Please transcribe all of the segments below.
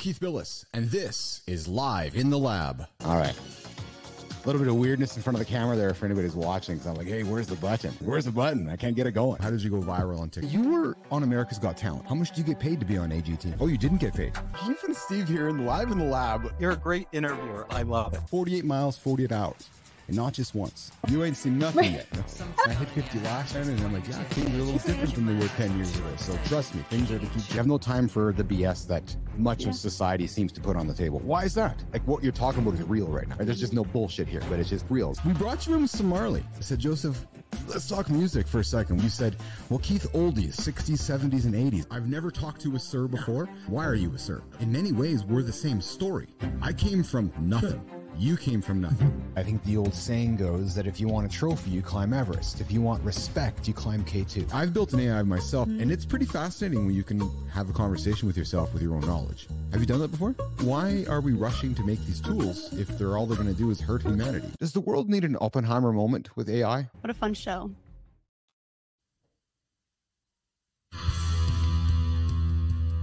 Keith Billis, and this is Live in the Lab. All right. A little bit of weirdness in front of the camera there for anybody's watching. Because I'm like, hey, where's the button? Where's the button? I can't get it going. How did you go viral on TikTok? You were on America's Got Talent. How much do you get paid to be on AGT? Oh, you didn't get paid. Keith and Steve here in Live in the Lab. You're a great interviewer. I love it. 48 miles, 48 hours and not just once. You ain't seen nothing yet. I hit 50 last time, and I'm like, yeah, things are a little different than they were 10 years ago. So trust me, things are to keep. You have no time for the BS that much of society seems to put on the table. Why is that? Like what you're talking about is real right now. There's just no bullshit here, but it's just real. We brought you in with some Marley. I said, Joseph, let's talk music for a second. You said, well, Keith, oldies, 60s, 70s, and 80s. I've never talked to a sir before. Why are you a sir? In many ways, we're the same story. I came from nothing. You came from nothing. I think the old saying goes that if you want a trophy, you climb Everest. If you want respect, you climb K2. I've built an AI myself, and it's pretty fascinating when you can have a conversation with yourself with your own knowledge. Have you done that before? Why are we rushing to make these tools if they're all they're going to do is hurt humanity? Does the world need an Oppenheimer moment with AI? What a fun show.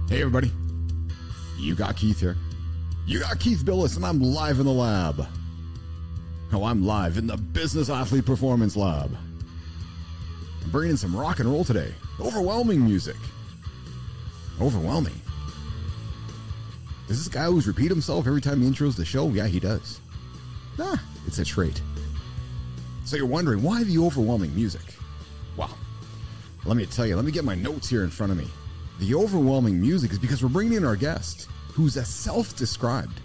Hey, everybody. You got Keith here. You got Keith Billis, and I'm live in the lab. Oh, I'm live in the Business Athlete Performance Lab. I'm bringing in some rock and roll today. Overwhelming music. Overwhelming. Does this guy always repeat himself every time he intros the show? Yeah, he does. Ah, it's a trait. So you're wondering why the overwhelming music? Well, let me tell you, let me get my notes here in front of me. The overwhelming music is because we're bringing in our guest who's a self described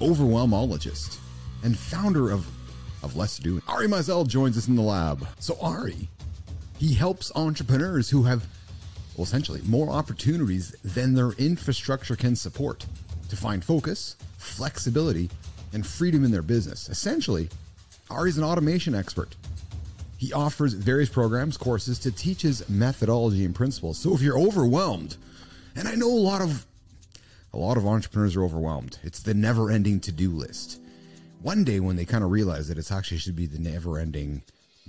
overwhelmologist and founder of, of Less Doing Ari Meisel joins us in the lab. So, Ari, he helps entrepreneurs who have, well, essentially more opportunities than their infrastructure can support to find focus, flexibility, and freedom in their business. Essentially, Ari's an automation expert. He offers various programs, courses to teach his methodology and principles. So if you're overwhelmed, and I know a lot of a lot of entrepreneurs are overwhelmed. It's the never ending to do list. One day, when they kind of realize that it's actually should be the never ending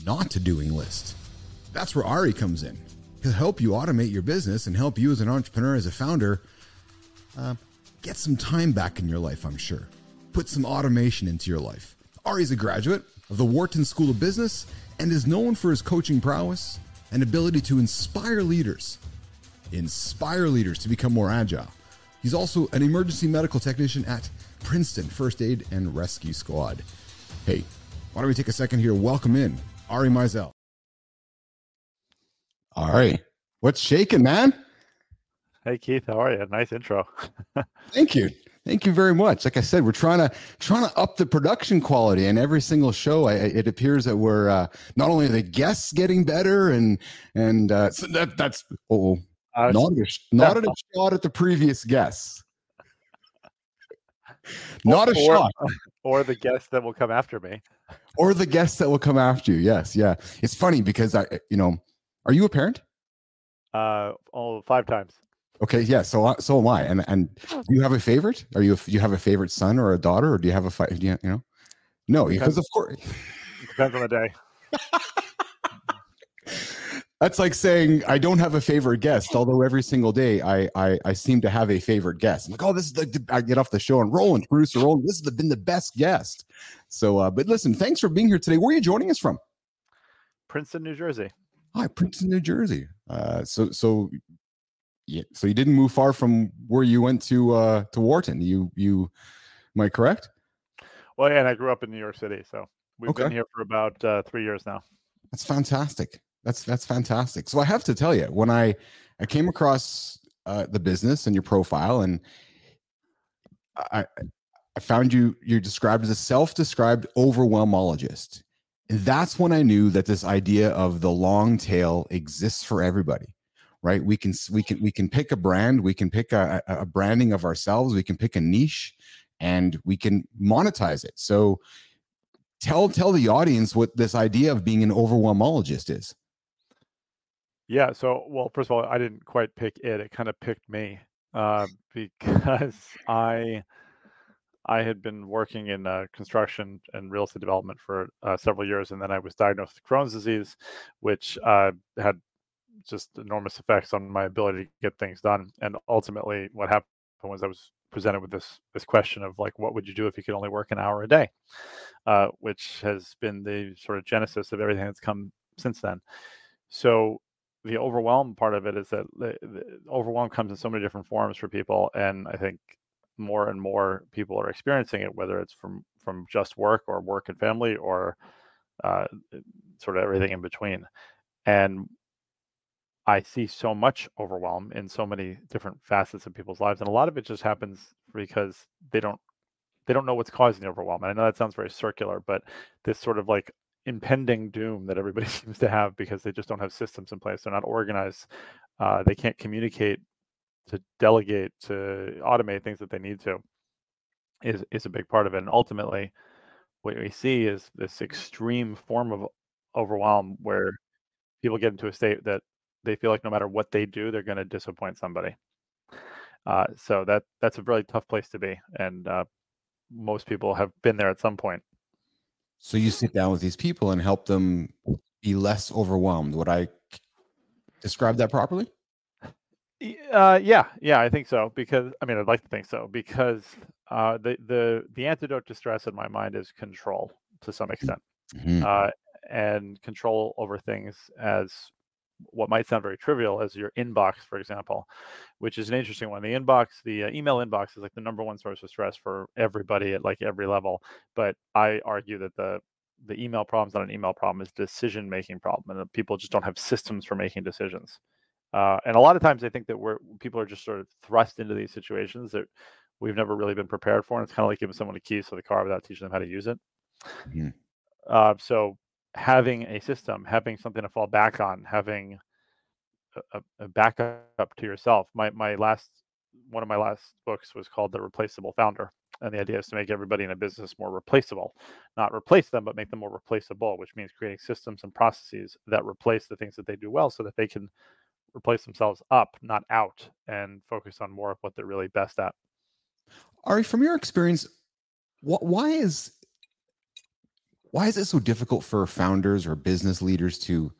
not to doing list, that's where Ari comes in. He'll help you automate your business and help you as an entrepreneur, as a founder, uh, get some time back in your life, I'm sure. Put some automation into your life. Ari's a graduate of the Wharton School of Business and is known for his coaching prowess and ability to inspire leaders. Inspire leaders to become more agile He's also an emergency medical technician at Princeton First Aid and Rescue Squad. Hey, why don't we take a second here? Welcome in Ari Meisel. All right. What's shaking, man? Hey Keith, how are you? Nice intro. Thank you. Thank you very much. Like I said, we're trying to trying to up the production quality, and every single show, I, it appears that we're uh, not only the guests getting better, and and uh, so that that's oh uh, not a, not a shot at the previous guests. Not a or, shot. Or the guests that will come after me. Or the guests that will come after you. Yes, yeah. It's funny because I, you know, are you a parent? Uh, all five times. Okay, yeah. So uh, so am I. And and do you have a favorite? Are you a, you have a favorite son or a daughter, or do you have a fight? You know, no, because of course. Depends on the day. That's like saying I don't have a favorite guest, although every single day I I, I seem to have a favorite guest. I'm like, oh, this is the I get off the show and rolling, Bruce, rolling. This has been the best guest. So, uh, but listen, thanks for being here today. Where are you joining us from? Princeton, New Jersey. Hi, Princeton, New Jersey. Uh, so so yeah, so you didn't move far from where you went to uh, to Wharton. You you am I correct? Well, yeah, and I grew up in New York City, so we've okay. been here for about uh, three years now. That's fantastic. That's that's fantastic. So I have to tell you, when I I came across uh, the business and your profile, and I I found you you're described as a self-described overwhelmologist, and that's when I knew that this idea of the long tail exists for everybody. Right? We can we can we can pick a brand, we can pick a, a branding of ourselves, we can pick a niche, and we can monetize it. So tell tell the audience what this idea of being an overwhelmologist is. Yeah. So, well, first of all, I didn't quite pick it. It kind of picked me uh, because I I had been working in uh, construction and real estate development for uh, several years, and then I was diagnosed with Crohn's disease, which uh, had just enormous effects on my ability to get things done. And ultimately, what happened was I was presented with this this question of like, what would you do if you could only work an hour a day, uh, which has been the sort of genesis of everything that's come since then. So the overwhelm part of it is that the, the overwhelm comes in so many different forms for people, and I think more and more people are experiencing it, whether it's from from just work or work and family or uh, sort of everything in between. And I see so much overwhelm in so many different facets of people's lives, and a lot of it just happens because they don't they don't know what's causing the overwhelm. And I know that sounds very circular, but this sort of like impending doom that everybody seems to have because they just don't have systems in place. They're not organized. Uh, they can't communicate to delegate to automate things that they need to is is a big part of it. And ultimately, what we see is this extreme form of overwhelm where people get into a state that they feel like no matter what they do, they're going to disappoint somebody. Uh, so that that's a really tough place to be, and uh, most people have been there at some point. So you sit down with these people and help them be less overwhelmed. Would I describe that properly? Uh, yeah, yeah, I think so. Because I mean, I'd like to think so. Because uh, the the the antidote to stress in my mind is control to some extent, mm-hmm. uh, and control over things as what might sound very trivial as your inbox, for example, which is an interesting one. The inbox, the uh, email inbox, is like the number one source of stress for everybody at like every level. But I argue that the the email problem is not an email problem; it's decision making problem, and people just don't have systems for making decisions. Uh, and a lot of times, I think that we're people are just sort of thrust into these situations that we've never really been prepared for, and it's kind of like giving someone a keys to the car without teaching them how to use it. Mm-hmm. Uh, so having a system, having something to fall back on, having a, a backup to yourself. My my last one of my last books was called The Replaceable Founder. And the idea is to make everybody in a business more replaceable, not replace them, but make them more replaceable, which means creating systems and processes that replace the things that they do well so that they can replace themselves up, not out, and focus on more of what they're really best at. Ari, from your experience, wh- why is why is it so difficult for founders or business leaders to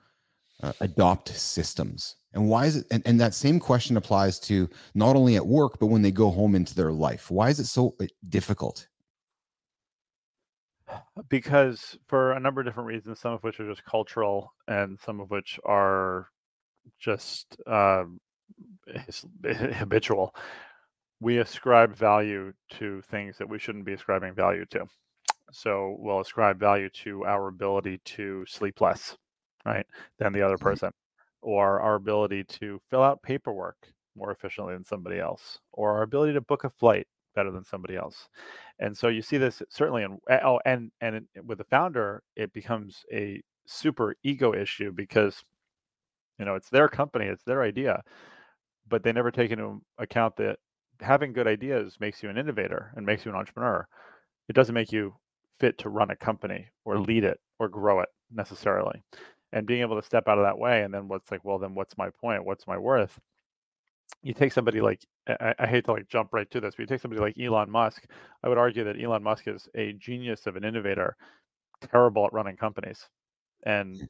uh, adopt systems? And why is it? And, and that same question applies to not only at work, but when they go home into their life. Why is it so uh, difficult? Because for a number of different reasons, some of which are just cultural, and some of which are just uh, habitual. We ascribe value to things that we shouldn't be ascribing value to. So we'll ascribe value to our ability to sleep less, right, than the other mm-hmm. person, or our ability to fill out paperwork more efficiently than somebody else, or our ability to book a flight better than somebody else. And so you see this certainly in oh and and with the founder it becomes a super ego issue because you know it's their company, it's their idea, but they never take into account that having good ideas makes you an innovator and makes you an entrepreneur. It doesn't make you fit to run a company or lead it or grow it necessarily. And being able to step out of that way, and then what's like, well, then what's my point? What's my worth? You take somebody like I, I hate to like jump right to this, but you take somebody like Elon Musk. I would argue that Elon Musk is a genius of an innovator, terrible at running companies, and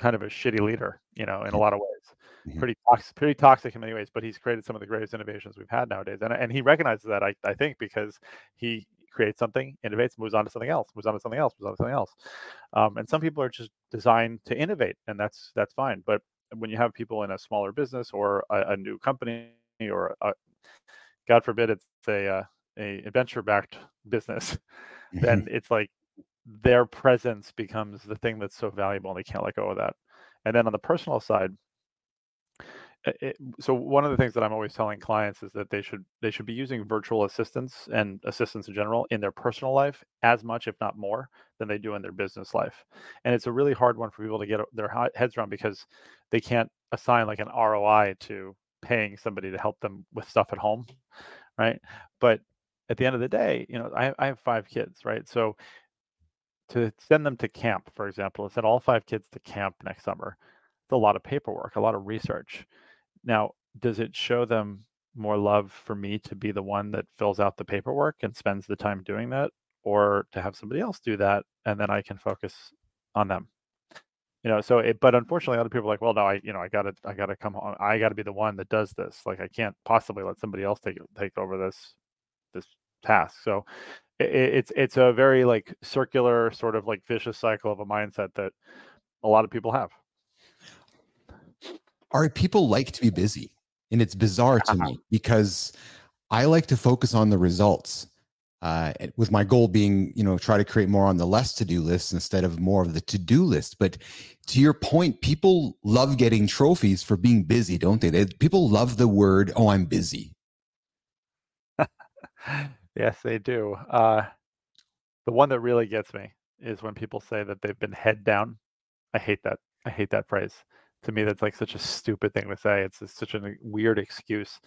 kind of a shitty leader, you know, in a lot of ways. Mm-hmm. Pretty toxic, pretty toxic in many ways, but he's created some of the greatest innovations we've had nowadays, and and he recognizes that I, I think because he creates something, innovates, moves on to something else, moves on to something else, moves on to something else. Um, and some people are just designed to innovate, and that's that's fine. But when you have people in a smaller business or a, a new company or a, God forbid it's a uh, a venture backed business, then it's like their presence becomes the thing that's so valuable and they can't let go of that. And then on the personal side, it, so one of the things that I'm always telling clients is that they should they should be using virtual assistants and assistants in general in their personal life as much, if not more, than they do in their business life. And it's a really hard one for people to get their heads around because they can't assign like an ROI to paying somebody to help them with stuff at home, right? But at the end of the day, you know, I, I have five kids, right? So to send them to camp, for example, to send all five kids to camp next summer, it's a lot of paperwork, a lot of research now, does it show them more love for me to be the one that fills out the paperwork and spends the time doing that, or to have somebody else do that and then I can focus on them? you know so it but unfortunately other people are like well no i you know i gotta i gotta come home i gotta be the one that does this. Like i can't possibly let somebody else take take over this this task. So it, it's it's a very like circular sort of like vicious cycle of a mindset that a lot of people have are people like to be busy and it's bizarre to me because i like to focus on the results uh, with my goal being, you know, try to create more on the less to do list instead of more of the to do list. But to your point, people love getting trophies for being busy, don't they? they people love the word, oh, I'm busy. yes, they do. Uh, the one that really gets me is when people say that they've been head down. I hate that. I hate that phrase. To me, that's like such a stupid thing to say. It's, it's such a weird excuse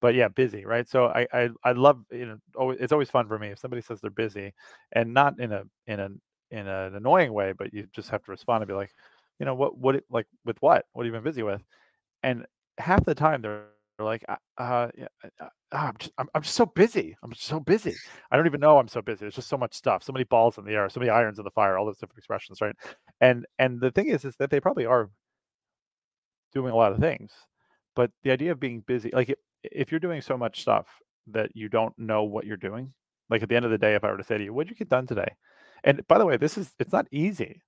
but yeah, busy, right? So I I I love you know always, it's always fun for me if somebody says they're busy, and not in a in a in an annoying way, but you just have to respond and be like, you know what what like with what what have you been busy with, and half the time they're like, uh, uh yeah, uh, uh, I'm just I'm, I'm just so busy. I'm so busy. I don't even know I'm so busy. There's just so much stuff, so many balls in the air, so many irons in the fire, all those different expressions, right? And and the thing is, is that they probably are doing a lot of things, but the idea of being busy, like if you're doing so much stuff that you don't know what you're doing, like at the end of the day, if I were to say to you, "What'd you get done today?" and by the way, this is it's not easy.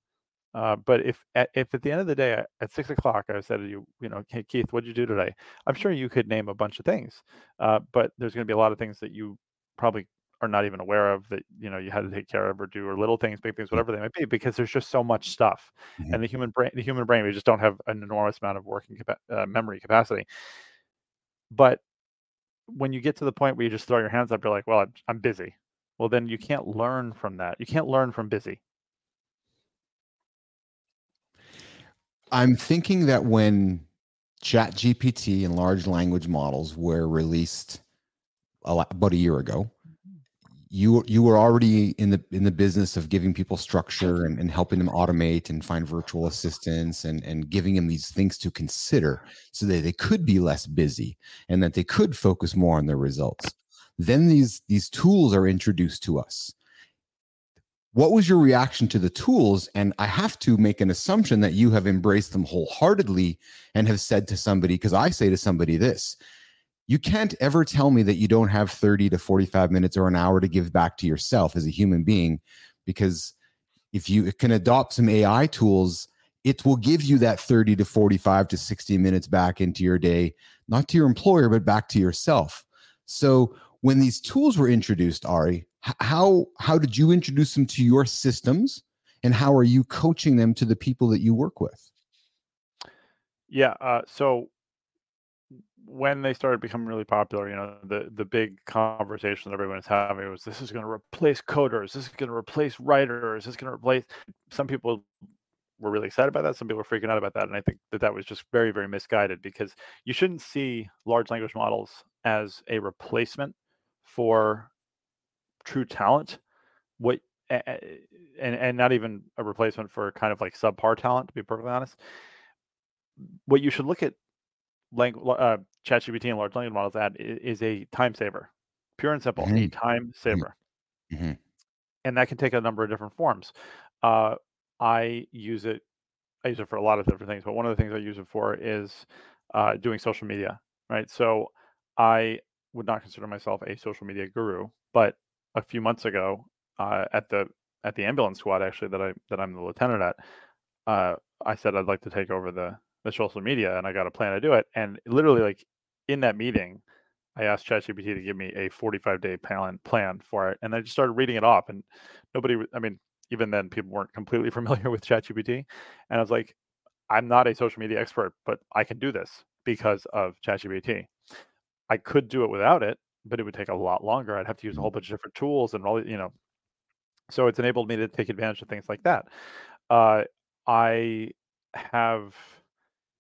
Uh, but if at, if at the end of the day at six o'clock I said to you, you know, hey Keith, what'd you do today? I'm sure you could name a bunch of things, uh, but there's going to be a lot of things that you probably are not even aware of that you know you had to take care of or do or little things big things mm. whatever they might be because there's just so much stuff mm-hmm. and the human brain the human brain we just don't have an enormous amount of working capa- uh, memory capacity but when you get to the point where you just throw your hands up, you're like, well, I'm, I'm busy. Well, then you can't learn from that. You can't learn from busy. I'm thinking that when Chat GPT and large language models were released a lot, about a year ago, you you were already in the in the business of giving people structure and, and helping them automate and find virtual assistants and and giving them these things to consider so that they could be less busy and that they could focus more on their results. Then these these tools are introduced to us. What was your reaction to the tools? And i have to make an assumption that you have embraced them wholeheartedly and have said to somebody because i say to somebody this you can't ever tell me that you don't have 30 to 45 minutes or an hour to give back to yourself as a human being because if you can adopt some AI tools, it will give you that 30 to 45 to 60 minutes back into your day, not to your employer, but back to yourself. So when these tools were introduced, Ari, how how did you introduce them to your systems and how are you coaching them to the people that you work with? Yeah, uh, so when they started becoming really popular, you know, the the big conversation that everyone was having was this is going to replace coders, this is going to replace writers, this is going to replace. Some people were really excited about that. Some people were freaking out about that, and I think that that was just very very misguided because you shouldn't see large language models as a replacement for true talent. What and and not even a replacement for kind of like subpar talent, to be perfectly honest. What you should look at language, uh, ChatGPT and large language models at is a time saver, pure and simple, mm-hmm. a time mm-hmm. saver. Mm-hmm. And that can take a number of different forms. Uh, I use it. I use it for a lot of different things, but one of the things I use it for is uh, doing social media. Right. So I would not consider myself a social media guru, but a few months ago, uh, at the at the ambulance squad, actually that I that I'm the lieutenant at, uh, I said I'd like to take over the the social media and I got a plan to do it. And literally like in that meeting, I asked ChatGPT to give me a 45 day plan plan for it. And I just started reading it off and nobody, I mean, even then people weren't completely familiar with ChatGPT. And I was like, I'm not a social media expert, but I can do this because of ChatGPT. I could do it without it, but it would take a lot longer. I'd have to use a whole bunch of different tools and all, you know. So it's enabled me to take advantage of things like that. Uh, I have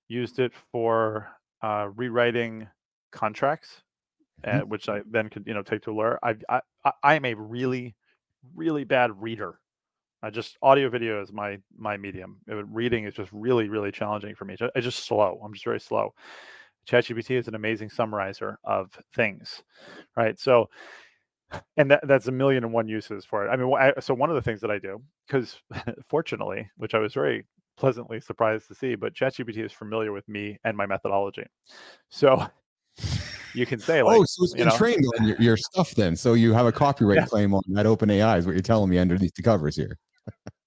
used it for uh, rewriting contracts, mm-hmm. uh, which I then could you know take to a lawyer. I I I am a really really bad reader. I just audio video is my my medium. It, reading is just really really challenging for me. It's just slow. I'm just very slow. ChatGPT is an amazing summarizer of things, right? So, and that, that's a million and one uses for it. I mean, I, so one of the things that I do, because fortunately, which I was very pleasantly surprised to see. But ChatGPT is familiar with me and my methodology, so you can say like, oh, so it's been know, trained on your, your stuff then. So you have a copyright Yeah. claim on that open AI is what you're telling me underneath the covers here.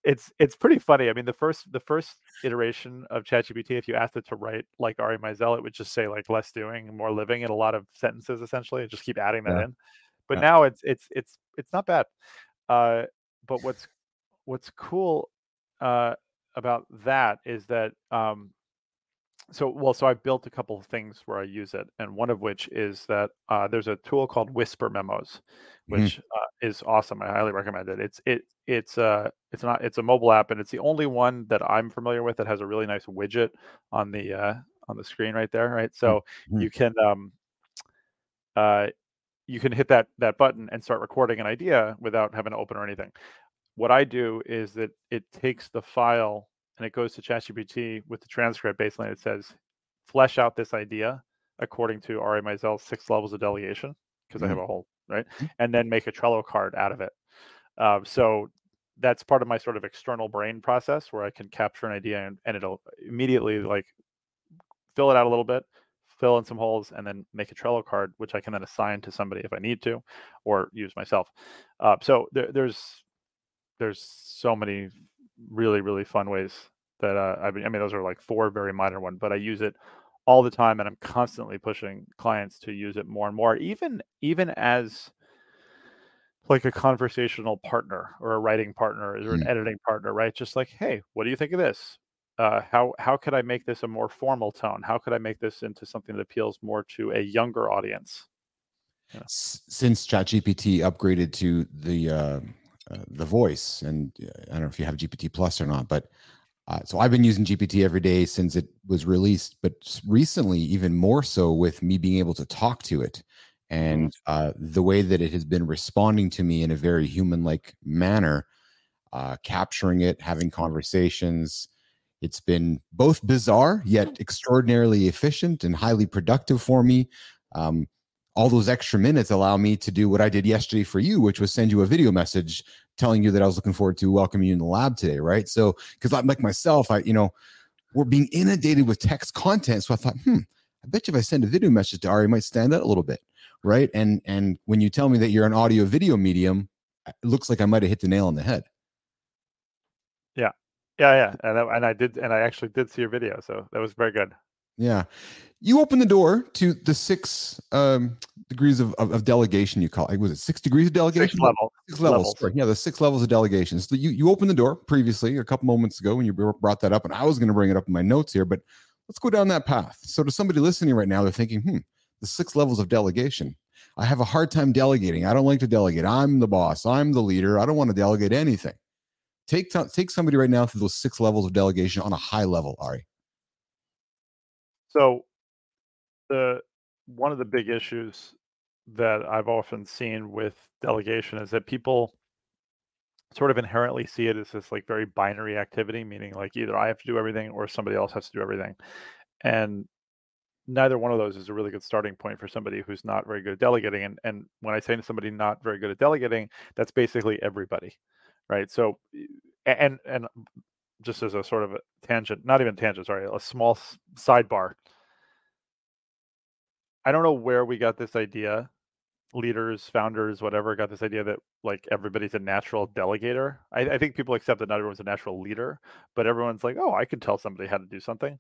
it's it's pretty funny. I mean, the first the first iteration of ChatGPT, if you asked it to write like Ari Meisel, it would just say like less doing, more living in a lot of sentences essentially, and just keep adding that Yeah. in. But Yeah. now it's it's it's it's not bad. Uh, but what's what's cool uh, about that is that um, so well so i built a couple of things where i use it and one of which is that uh, there's a tool called whisper memos Mhm. which uh, is awesome i highly recommend it it's it it's uh it's not it's a mobile app and it's the only one that i'm familiar with that has a really nice widget on the uh on the screen right there right so Mhm. you can um uh you can hit that that button and start recording an idea without having to open or anything what i do is that it takes the file and it goes to ChatGPT with the transcript basically it says flesh out this idea according to Ari Meisel's six levels of delegation because I have a whole right Mhm. and then make a Trello card out of it. Um, so that's part of my sort of external brain process where I can capture an idea and, and it'll immediately like fill it out a little bit, fill in some holes, and then make a Trello card, which I can then assign to somebody if I need to, or use myself. Uh, so there, there's there's so many really really fun ways that uh, I mean I mean those are like four very minor ones, but I use it all the time, and I'm constantly pushing clients to use it more and more, even even as like a conversational partner or a writing partner or an Mm. editing partner, right? Just like, hey, what do you think of this? Uh, how how could I make this a more formal tone? How could I make this into something that appeals more to a younger audience? S- Since ChatGPT upgraded to the uh, uh, the voice, and uh, I don't know if you have GPT Plus or not, but uh, so I've been using GPT every day since it was released, but recently even more so with me being able to talk to it and uh, the way that it has been responding to me in a very human-like manner, uh, capturing it, having conversations. It's been both bizarre yet extraordinarily efficient and highly productive for me. Um, all those extra minutes allow me to do what I did yesterday for you, which was send you a video message telling you that I was looking forward to welcoming you in the lab today, right? So, because I'm like myself, I, you know, we're being inundated with text content. So I thought, hmm, I bet you if I send a video message to Ari, might stand out a little bit, right? And and when you tell me that you're an audio video medium, it looks like I might have hit the nail on the head. Yeah, yeah, yeah, and I, and I did, and I actually did see your video, so that was very good. Yeah. You open the door to the six um, degrees of, of, of delegation, you call it. Was it six degrees of delegation? Six level. Six levels. levels. Yeah, the six levels of delegation. So you, you opened the door previously a couple moments ago when you brought that up, and I was going to bring it up in my notes here, but let's go down that path. So to somebody listening right now, they're thinking, hmm, the six levels of delegation. I have a hard time delegating. I don't like to delegate. I'm the boss. I'm the leader. I don't want to delegate anything. Take t- take somebody right now through those six levels of delegation on a high level, Ari. So the one of the big issues that I've often seen with delegation is that people sort of inherently see it as this like very binary activity, meaning like either I have to do everything or somebody else has to do everything. And neither one of those is a really good starting point for somebody who's not very good at delegating. And and when I say to somebody not very good at delegating, that's basically everybody. Right. So and and just as a sort of a tangent, not even tangent, sorry, a small sidebar. I don't know where we got this idea, leaders, founders, whatever, got this idea that like everybody's a natural delegator. I, I think people accept that not everyone's a natural leader, but everyone's like, oh, I can tell somebody how to do something.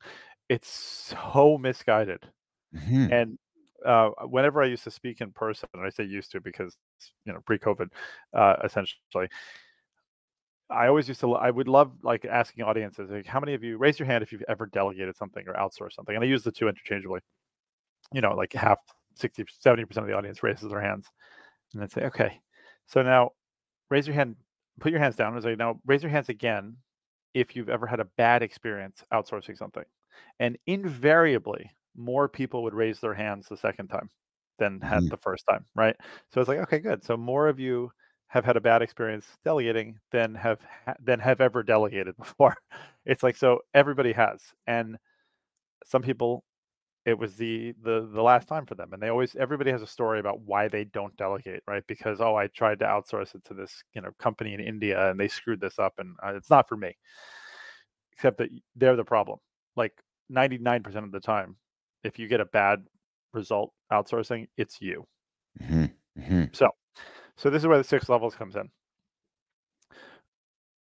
It's so misguided. Mhm. And uh, whenever I used to speak in person, and I say used to because you know pre-COVID, uh, essentially, I always used to. I would love like asking audiences, like, how many of you raise your hand if you've ever delegated something or outsourced something? And I use the two interchangeably. You know, like half, 60, 70 percent of the audience raises their hands, and I'd say, okay, so now raise your hand, put your hands down, and say, now raise your hands again if you've ever had a bad experience outsourcing something. And invariably, more people would raise their hands the second time than had Mhm. the first time, right? So it's like, okay, good. So more of you have had a bad experience delegating than have than have ever delegated before. It's like so everybody has, and some people it was the the the last time for them and they always everybody has a story about why they don't delegate right because oh i tried to outsource it to this you know company in india and they screwed this up and uh, it's not for me except that they're the problem. Like 99% of the time, if you get a bad result outsourcing, it's you. hmm hmm So, so this is where the six levels comes in.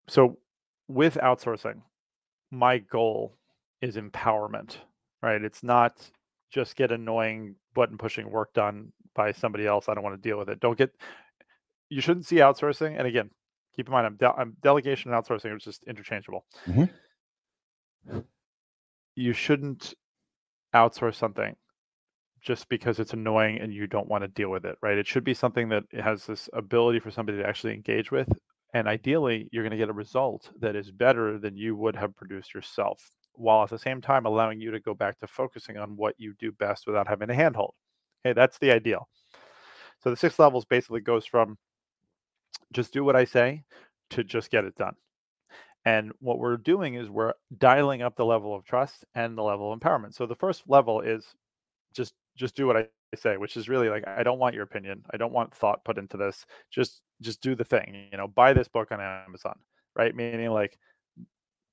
So, with outsourcing, my goal is empowerment, right? It's not just get annoying button pushing work done by somebody else. I don't want to deal with it. Don't get. You shouldn't see outsourcing. And again, keep in mind, I'm, de- I'm delegation and outsourcing are just interchangeable. Mhm. You shouldn't outsource something just because it's annoying and you don't want to deal with it, right? It should be something that has this ability for somebody to actually engage with. And ideally, you're going to get a result that is better than you would have produced yourself, while at the same time allowing you to go back to focusing on what you do best without having a handhold. Okay, that's the ideal. So the six levels basically goes from just do what I say to just get it done. And what we're doing is we're dialing up the level of trust and the level of empowerment. So the first level is just just do what I say, which is really like I don't want your opinion. I don't want thought put into this. Just just do the thing. You know, buy this book on Amazon, right? Meaning like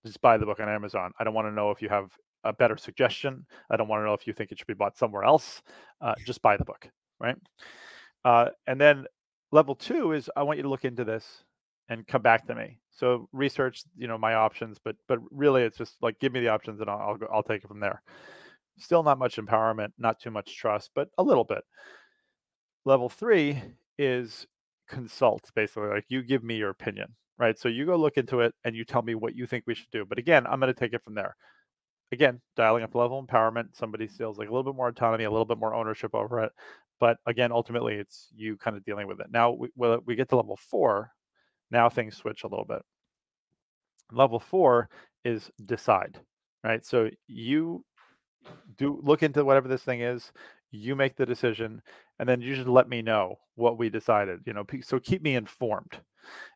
just buy the book on Amazon. I don't want to know if you have a better suggestion. I don't want to know if you think it should be bought somewhere else. Uh, just buy the book, right? Uh, and then level two is I want you to look into this and come back to me. So research, you know, my options, but but really it's just like give me the options and I'll I'll, go, I'll take it from there. Still not much empowerment, not too much trust, but a little bit. Level three is consult, basically like you give me your opinion, right? So you go look into it and you tell me what you think we should do. But again, I'm going to take it from there. Again, dialing up level empowerment. Somebody feels like a little bit more autonomy, a little bit more ownership over it. But again, ultimately, it's you kind of dealing with it. Now, we, we get to level four. Now things switch a little bit. Level four is decide, right? So you do look into whatever this thing is you make the decision and then you just let me know what we decided you know so keep me informed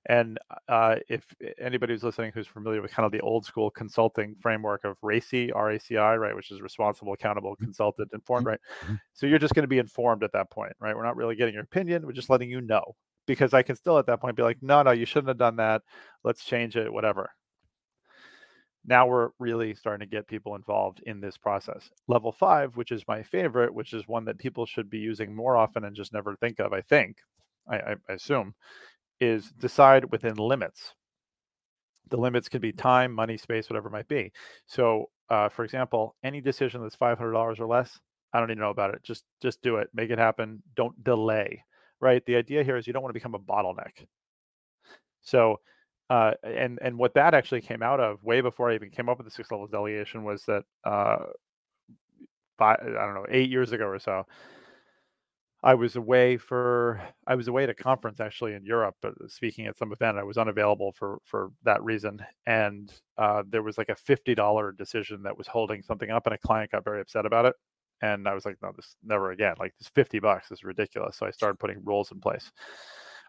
and uh, if anybody who's listening who's familiar with kind of the old school consulting framework of RACI, R-A-C-I, right, which is responsible, accountable, consulted, informed, right? Mhm. So you're just going to be informed at that point, right? We're not really getting your opinion. We're just letting you know because I can still at that point be like, no, no, you shouldn't have done that. Let's change it, whatever now we're really starting to get people involved in this process. Level five, which is my favorite, which is one that people should be using more often and just never think of, I think, I, I assume, is decide within limits. The limits could be time, money, space, whatever it might be. So, uh, for example, any decision that's five hundred dollars or less, I don't need to know about it. Just just do it, make it happen. Don't delay. Right. The idea here is you don't want to become a bottleneck. So uh, and and what that actually came out of way before I even came up with the six levels delegation was that uh, five, I don't know eight years ago or so, I was away for I was away at a conference actually in Europe, but speaking at some event. I was unavailable for for that reason, and uh, there was like a fifty dollar decision that was holding something up, and a client got very upset about it. And I was like, no, this never again. Like this fifty bucks is ridiculous. So I started putting rules in place.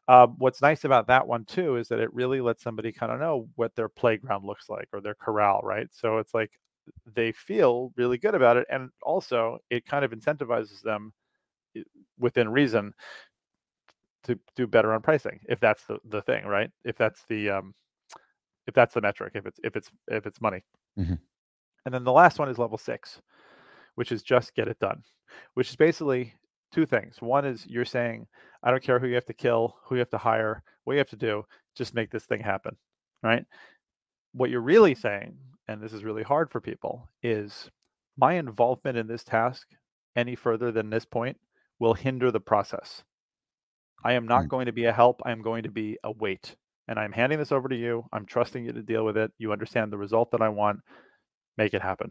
Um, what's nice about that one too is that it really lets somebody kind of know what their playground looks like or their corral, right? So it's like they feel really good about it, and also it kind of incentivizes them within reason to do better on pricing if that's the, the thing, right? If that's the um, if that's the metric, if it's if it's if it's money. Mhm. And then the last one is level six, which is just get it done, which is basically two things. One is you're saying, I don't care who you have to kill, who you have to hire, what you have to do, just make this thing happen, right? What you're really saying, and this is really hard for people, is my involvement in this task any further than this point will hinder the process. I am not Mm. going to be a help. I am going to be a weight. And I'm handing this over to you. I'm trusting you to deal with it. You understand the result that I want. Make it happen.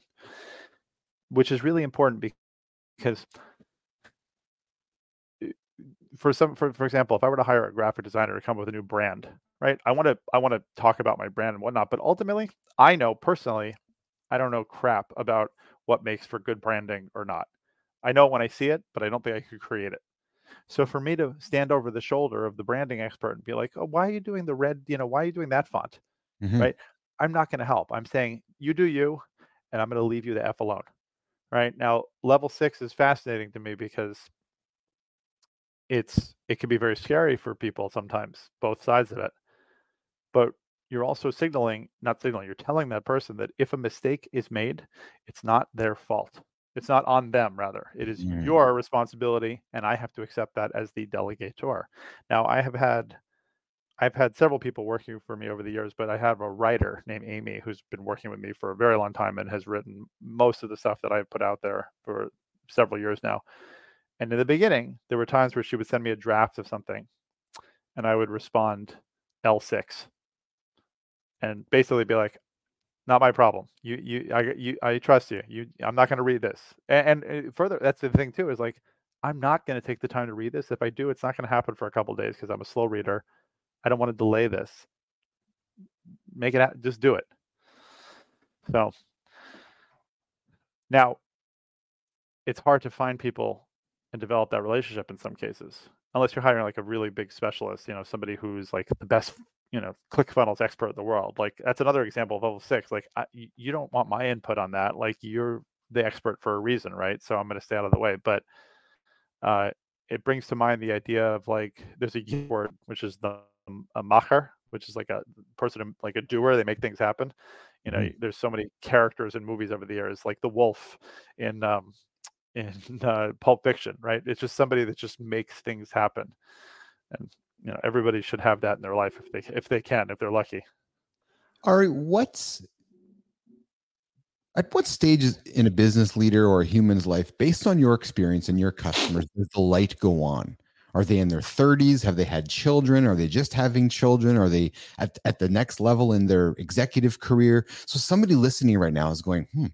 Which is really important because for some for, for example, if I were to hire a graphic designer to come up with a new brand, right? I want to I want to talk about my brand and whatnot, but ultimately, I know personally, I don't know crap about what makes for good branding or not. I know when I see it, but I don't think I could create it. So for me to stand over the shoulder of the branding expert and be like, "Oh, why are you doing the red? You know, why are you doing that font?" Mhm. Right? I'm not going to help. I'm saying you do you, and I'm going to leave you the f alone. Right now, level six is fascinating to me because it's it can be very scary for people sometimes, both sides of it. But you're also signaling, not signaling, you're telling that person that if a mistake is made, it's not their fault. It's not on them, rather. It is Mm. your responsibility, and I have to accept that as the delegator. Now, I have had I've had several people working for me over the years, but I have a writer named Amy who's been working with me for a very long time and has written most of the stuff that I've put out there for several years now. And in the beginning, there were times where she would send me a draft of something and I would respond L6 and basically be like, not my problem. You, you, I, you, I trust you. You, I'm not going to read this. And, and uh, further, that's the thing too, is like, I'm not going to take the time to read this. If I do, it's not going to happen for a couple days because I'm a slow reader. I don't want to delay this. Make it, ha- just do it. So now it's hard to find people and develop that relationship in some cases, unless you're hiring like a really big specialist, you know, somebody who's like the best, you know, ClickFunnels expert in the world. Like that's another example of level six. Like I, you don't want my input on that. Like you're the expert for a reason, right? So I'm going to stay out of the way. But uh, it brings to mind the idea of like there's a word which is the um, a macher, which is like a person like a doer. They make things happen. You know, Mhm. there's so many characters in movies over the years, like the wolf in um, in uh, Pulp Fiction, right? It's just somebody that just makes things happen, and you know everybody should have that in their life if they if they can, if they're lucky. Ari, what's at what stage in a business leader or a human's life, based on your experience and your customers, does the light go on? Are they in their 30s? Have they had children? Are they just having children? Are they at, at the next level in their executive career? So somebody listening right now is going, hmm,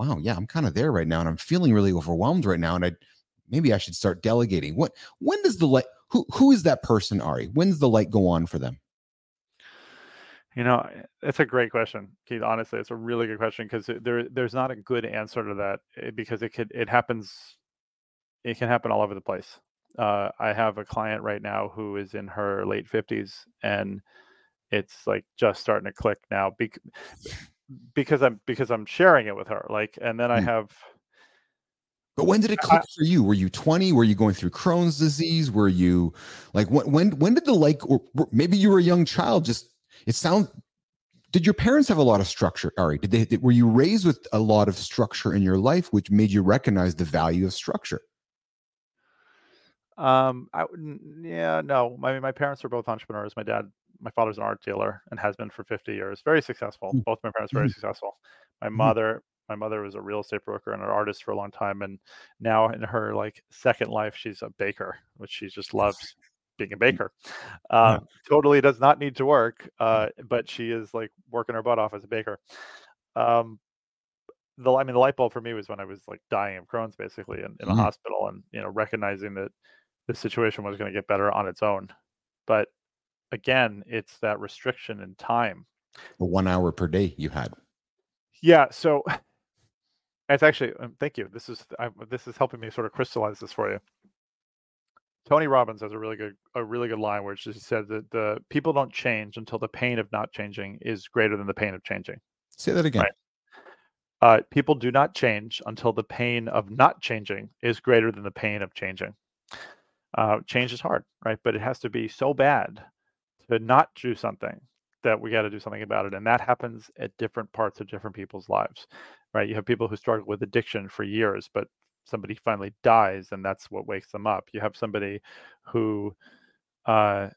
wow, yeah, I'm kind of there right now, and I'm feeling really overwhelmed right now, and I maybe I should start delegating. What when does the light who who is that person, Ari? When's the light go on for them? You know, it's a great question, Keith. Honestly, it's a really good question because there there's not a good answer to that eh, because it could it happens it can happen all over the place. Uh, I have a client right now who is in her late fifties and it's like just starting to click now bec- because I'm because I'm sharing it with her. Like, and then I Hmm. have But when did it I- click for you? Were you 20? Were you going through Crohn's disease? Were you like when when when did the like or maybe you were a young child just it sounds did your parents have a lot of structure Ari? Did they did, were you raised with a lot of structure in your life which made you recognize the value of structure? Um, I. Yeah, no. My my parents are both entrepreneurs. My dad, my father's an art dealer and has been for 50 years. Very successful. Mm. Both my parents very Mhm. successful. My mother, my mother was a real estate broker and an artist for a long time, and now in her like second life, she's a baker, which she just loves being a baker. Um, totally does not need to work, uh, but she is like working her butt off as a baker. Um, the I mean, the light bulb for me was when I was like dying of Crohn's, basically, in, in a Mhm. hospital, and you know, recognizing that the situation was going to get better on its own. But again, it's that restriction in time. The 1 hour per day you had. Yeah. So it's actually um, thank you. This is I, this is helping me sort of crystallize this for you. Tony Robbins has a really good a really good line where she said that the people don't change until the pain of not changing is greater than the pain of changing. Say that again. Right. Uh, people do not change until the pain of not changing is greater than the pain of changing. Uh, change is hard, right? But it has to be so bad to not do something that we got to do something about it. And that happens at different parts of different people's lives, right? You have people who struggle with addiction for years, but somebody finally dies and that's what wakes them up. You have somebody who, uh,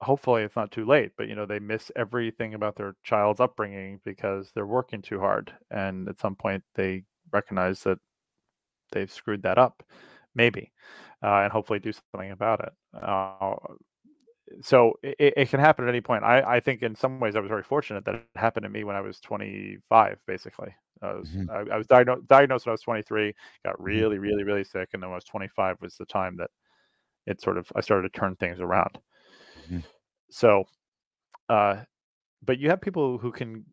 hopefully it's not too late, but you know, they miss everything about their child's upbringing because they're working too hard. And at some point they recognize that they've screwed that up, maybe, uh, and hopefully do something about it. Uh, so it, it can happen at any point. I, I think in some ways I was very fortunate that it happened to me when I was 25, basically. I was, Mhm. I, I was diagnosed, diagnosed when I was 23, got really, really, really sick. And then when I was 25 was the time that it sort of, I started to turn things around. Mhm. So, uh, but you have people who can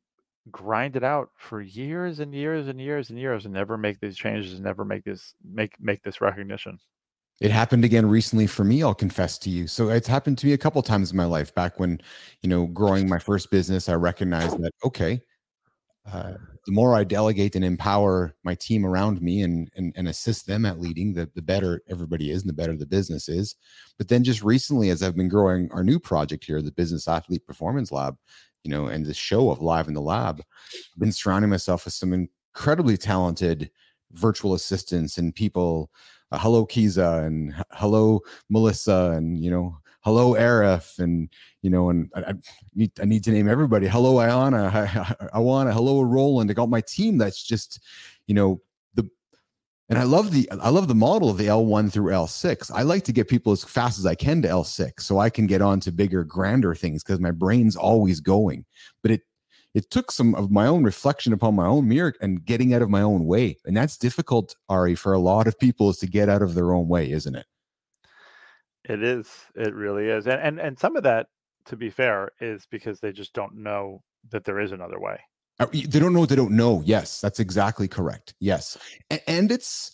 grind it out for years and years and years and years and never make these changes and never make this make make this recognition. It happened again recently for me, I'll confess to you. So it's happened to me a couple times in my life. Back when, you know, growing my first business, I recognized that, okay, uh, the more I delegate and empower my team around me and, and, and assist them at leading, the, the better everybody is and the better the business is. But then just recently, as I've been growing our new project here, the Business Athlete Performance Lab, you know, and the show of Live in the Lab, I've been surrounding myself with some incredibly talented virtual assistants and people. Uh, hello, Kiza, and hello, Melissa, and you know, hello, Arif, and you know, and I, I need I need to name everybody. Hello, Ayana, I, Awana, hello, Roland. I got my team that's just, you know, the and I love the I love the model of the L1 through L6. I like to get people as fast as I can to L6 so I can get on to bigger, grander things because my brain's always going. But it it took some of my own reflection upon my own mirror and getting out of my own way. And that's difficult, Ari, for a lot of people is to get out of their own way, isn't it? It is. It really is. And and and some of that, to be fair, is because they just don't know that there is another way. Uh, They don't know what they don't know. Yes, that's exactly correct. Yes. A- And it's,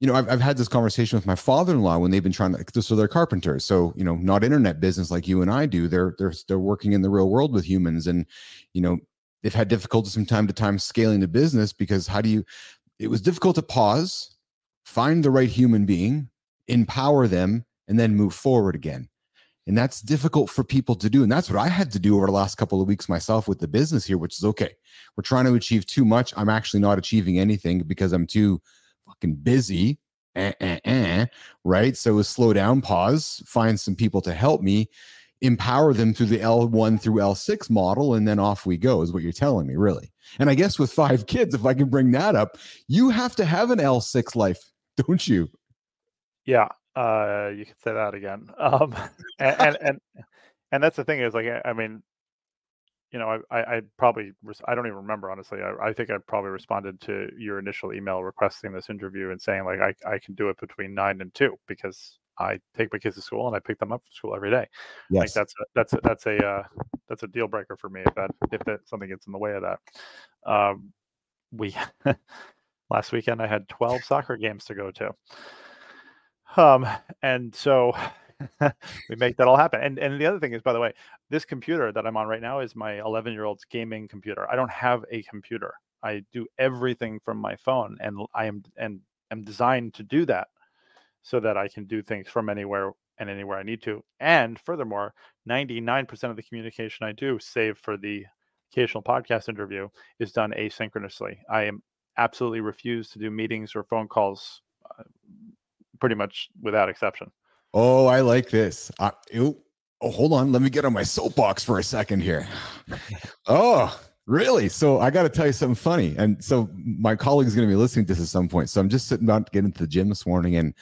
you know, I've, I've had this conversation with my father-in-law when they've been trying to, so they're carpenters. So, you know, not internet business like you and I do. They're, they're, they're working in the real world with humans and, you know, they've had difficulties from time to time scaling the business because how do you, it was difficult to pause, find the right human being, empower them, and then move forward again. And that's difficult for people to do. And that's what I had to do over the last couple of weeks myself with the business here, which is okay. We're trying to achieve too much. I'm actually not achieving anything because I'm too fucking busy. Eh, eh, eh, right. So slow down, pause, find some people to help me, empower them through the L1 through L6 model, and then off we go, is what you're telling me, really. And I guess with five kids, if I can bring that up, you have to have an L6 life, don't you? Yeah, uh, you could say that again. Um, and, and and and that's the thing is like I mean, you know, I I, I probably res- I don't even remember honestly. I, I think I probably responded to your initial email requesting this interview and saying like I I can do it between nine and two because I take my kids to school and I pick them up from school every day. Yes. Like that's a, that's a, that's a uh, that's a deal breaker for me if that if that something gets in the way of that. Um, we last weekend I had twelve soccer games to go to. Um, and so we make that all happen. And and the other thing is, by the way, this computer that I'm on right now is my 11 year old's gaming computer. I don't have a computer. I do everything from my phone, and I am and am designed to do that so that I can do things from anywhere and anywhere I need to. And furthermore, 99% of the communication I do, save for the occasional podcast interview, is done asynchronously. I am absolutely refuse to do meetings or phone calls uh, pretty much without exception. Oh, I like this. Uh, ew. oh, hold on. Let me get on my soapbox for a second here. Oh, really? So I got to tell you something funny. And so my colleague is going to be listening to this at some point. So I'm just sitting down to get into the gym this morning, and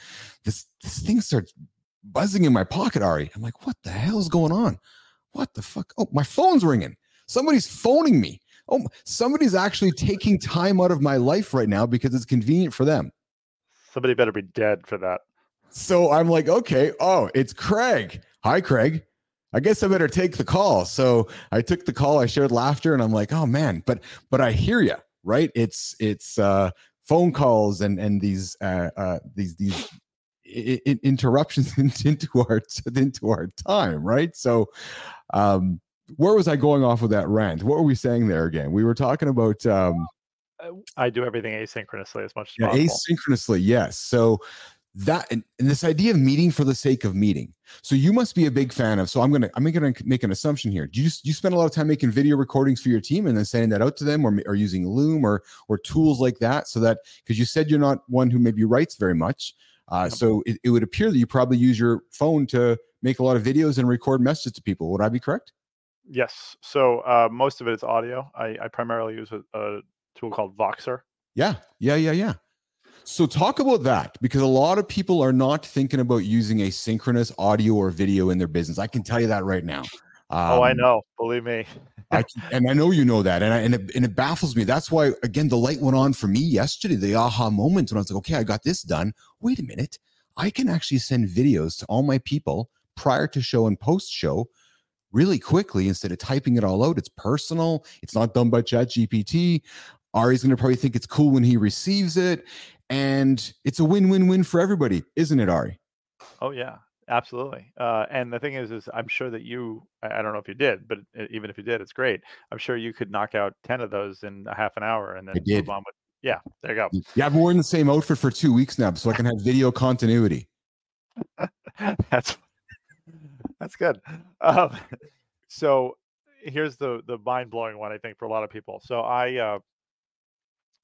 this this thing starts buzzing in my pocket. Ari, I'm like, what the hell is going on? What the fuck? Oh, my phone's ringing. Somebody's phoning me. Oh, somebody's actually taking time out of my life right now because it's convenient for them. Somebody better be dead for that. So I'm like, okay, oh, it's Craig. Hi, Craig. I guess I better take the call. So I took the call. I shared laughter, and I'm like, oh man, but but I hear you, right? It's it's uh, phone calls and and these uh, uh, these these I- I- interruptions into our into our time, right? So, um, where was I going off with that rant? What were we saying there again? We were talking about um, I do everything asynchronously as much as yeah, possible. asynchronously, yes. So that and, and this idea of meeting for the sake of meeting. So you must be a big fan of. So I'm gonna I'm gonna make an assumption here. Do you you spend a lot of time making video recordings for your team and then sending that out to them, or or using Loom or or tools like that? So that because you said you're not one who maybe writes very much. Uh, so it, it would appear that you probably use your phone to make a lot of videos and record messages to people. Would I be correct? Yes. So uh, most of it is audio. I, I primarily use a, a tool called Voxer. Yeah, yeah, yeah, yeah. So talk about that because a lot of people are not thinking about using a synchronous audio or video in their business. I can tell you that right now. oh, I Um, know. Believe me. I can, and I know you know that, and I, and it, and it baffles me. That's why again the light went on for me yesterday. The aha moment when I was like, okay, I got this done. Wait a minute, I can actually send videos to all my people prior to show and post show really quickly instead of typing it all out. It's personal. It's not done by ChatGPT. Ari's going to probably think it's cool when he receives it, and it's a win-win-win for everybody, isn't it, Ari? Oh yeah, absolutely. Uh, and the thing is, is I'm sure that you. I don't know if you did, but even if you did, it's great. I'm sure you could knock out ten of those in a half an hour, and then move on with. Yeah, there you go. Yeah, I've wearing the same outfit for two weeks now, so I can have video continuity. that's that's good. Um, so here's the the mind blowing one I think for a lot of people. So I uh,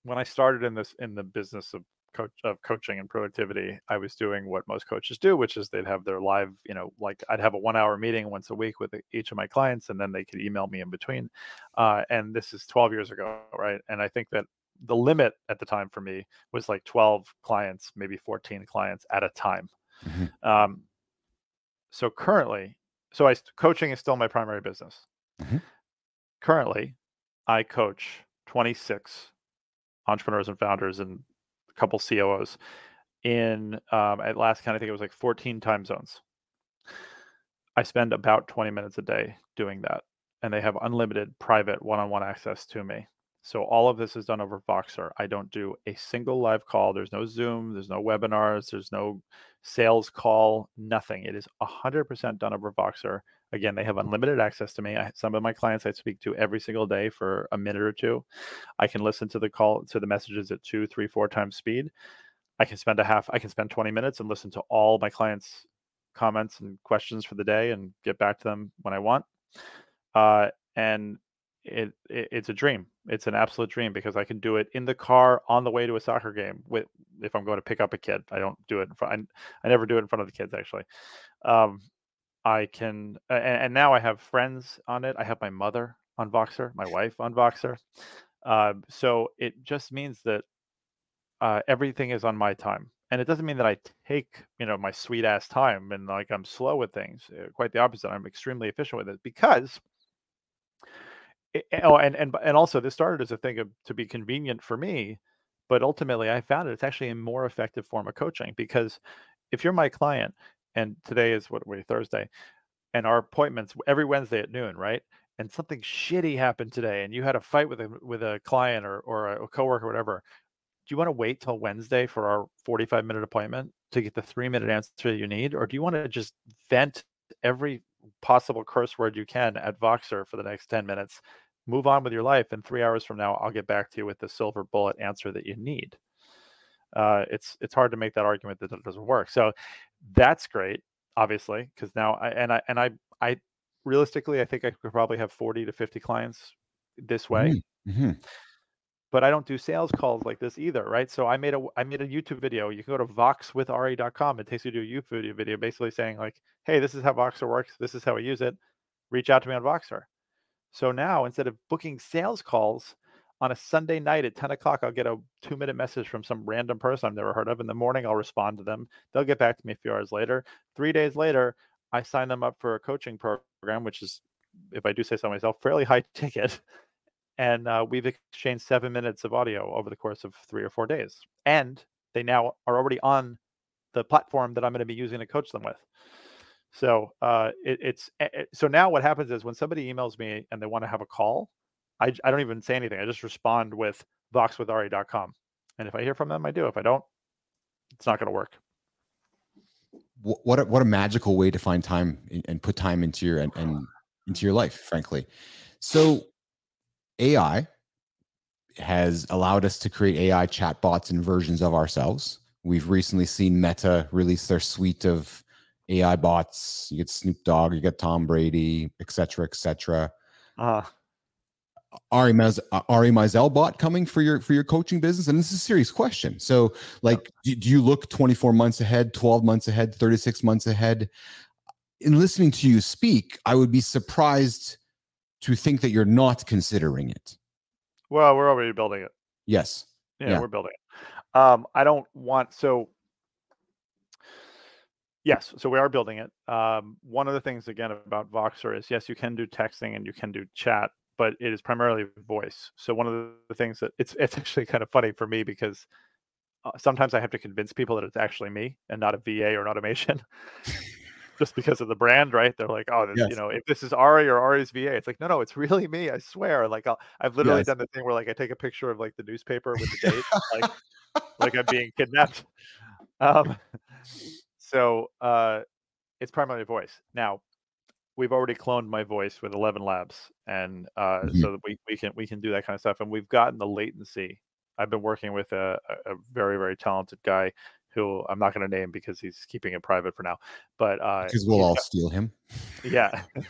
when I started in this in the business of coach of coaching and productivity, I was doing what most coaches do, which is they'd have their live, you know, like I'd have a one hour meeting once a week with each of my clients, and then they could email me in between. Uh, and this is 12 years ago, right? And I think that the limit at the time for me was like 12 clients, maybe 14 clients at a time. Mm-hmm. Um, so currently, so I coaching is still my primary business. Mm-hmm. Currently, I coach 26 entrepreneurs and founders and a couple COOs in um, at last count. I think it was like 14 time zones. I spend about 20 minutes a day doing that, and they have unlimited private one-on-one access to me. So all of this is done over Voxer. I don't do a single live call. There's no Zoom. There's no webinars. There's no sales call. Nothing. It is 100% done over Voxer. Again, they have unlimited access to me. I, some of my clients I speak to every single day for a minute or two. I can listen to the call to the messages at two, three, four times speed. I can spend a half. I can spend 20 minutes and listen to all my clients' comments and questions for the day and get back to them when I want. Uh, and it, it, it's a dream. It's an absolute dream because I can do it in the car on the way to a soccer game. With if I'm going to pick up a kid, I don't do it in front. I, I never do it in front of the kids actually. Um, I can, and, and, now I have friends on it. I have my mother on Voxer, my wife on Voxer. Uh, so it just means that uh, everything is on my time. And it doesn't mean that I take, you know, my sweet ass time and like I'm slow with things. Uh, quite the opposite. I'm extremely efficient with it because oh, and and and also this started as a thing of, to be convenient for me, but ultimately I found it it's actually a more effective form of coaching because if you're my client and today is what we Thursday, and our appointments every Wednesday at noon, right? And something shitty happened today, and you had a fight with a with a client or or a coworker or whatever. Do you want to wait till Wednesday for our 45 minute appointment to get the three minute answer you need, or do you want to just vent every possible curse word you can at Voxer for the next 10 minutes move on with your life and three hours from now i'll get back to you with the silver bullet answer that you need uh, it's it's hard to make that argument that it doesn't work. So that's great obviously because now I, and i and i i realistically i think i could probably have 40 to 50 clients this way. Mm-hmm. but i don't do sales calls like this either right? So i made a i made a youtube video. You can go to voxwithari.com it takes you to a youtube video basically saying like hey this is how voxer works. This is how i use it. Reach out to me on voxer. So now instead of booking sales calls on a Sunday night at 10 o'clock, I'll get a two minute message from some random person I've never heard of. In the morning, I'll respond to them. They'll get back to me a few hours later. Three days later, I sign them up for a coaching program, which is, if I do say so myself, fairly high ticket. And uh, we've exchanged seven minutes of audio over the course of three or four days. And they now are already on the platform that I'm going to be using to coach them with. So uh, it, it's it, eh, eh, so now what happens is when somebody emails me and they want to have a call, I, I don't even say anything. I just respond with voxwithari.com. And if I hear from them, I do. If I don't, it's not going to work. What a, what a magical way to find time and put time into your and, and into your life, frankly. So AI has allowed us to create AI chatbots and versions of ourselves. We've recently seen Meta release their suite of AI bots. You get Snoop Dogg, you get Tom Brady, etc., etc. Uh, Ari Maz- Ari Meisel bot coming for your for your coaching business, and this is a serious question. So, like, do, do you look 24 months ahead, 12 months ahead, 36 months ahead? In listening to you speak, I would be surprised to think that you're not considering it. Well, we're already building it. Yes. Yeah, yeah. we're building it. Um, I don't want so Yes, so we are building it. Um, one of the things again about Voxer is yes, you can do texting and you can do chat, but it is primarily voice. So one of the things that it's it's actually kind of funny for me because uh, sometimes I have to convince people that it's actually me and not a VA or an automation, just because of the brand, right? They're like, oh, this, yes. you know, if this is Ari or Ari's VA, it's like, no, no, it's really me. I swear. Like i have literally yes. done the thing where like I take a picture of like the newspaper with the date, like like I'm being kidnapped. Um, so uh, it's primarily voice. Now, we've already cloned my voice with ElevenLabs, and uh, mm-hmm. so that we, we can we can do that kind of stuff. And we've gotten the latency. I've been working with a, a very very talented guy who I'm not going to name because he's keeping it private for now. But uh, because we'll all got, steal him. Yeah.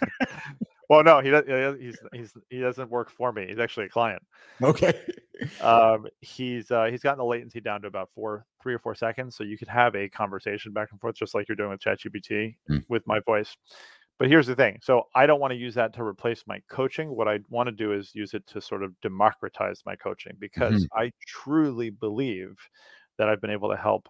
Well, no, he does. He's he's he doesn't work for me. He's actually a client. Okay. Um, he's uh, he's gotten the latency down to about four, three or four seconds, so you could have a conversation back and forth, just like you're doing with ChatGPT Hmm. with my voice. But here's the thing: so I don't want to use that to replace my coaching. What I want to do is use it to sort of democratize my coaching because I truly believe that I've been able to help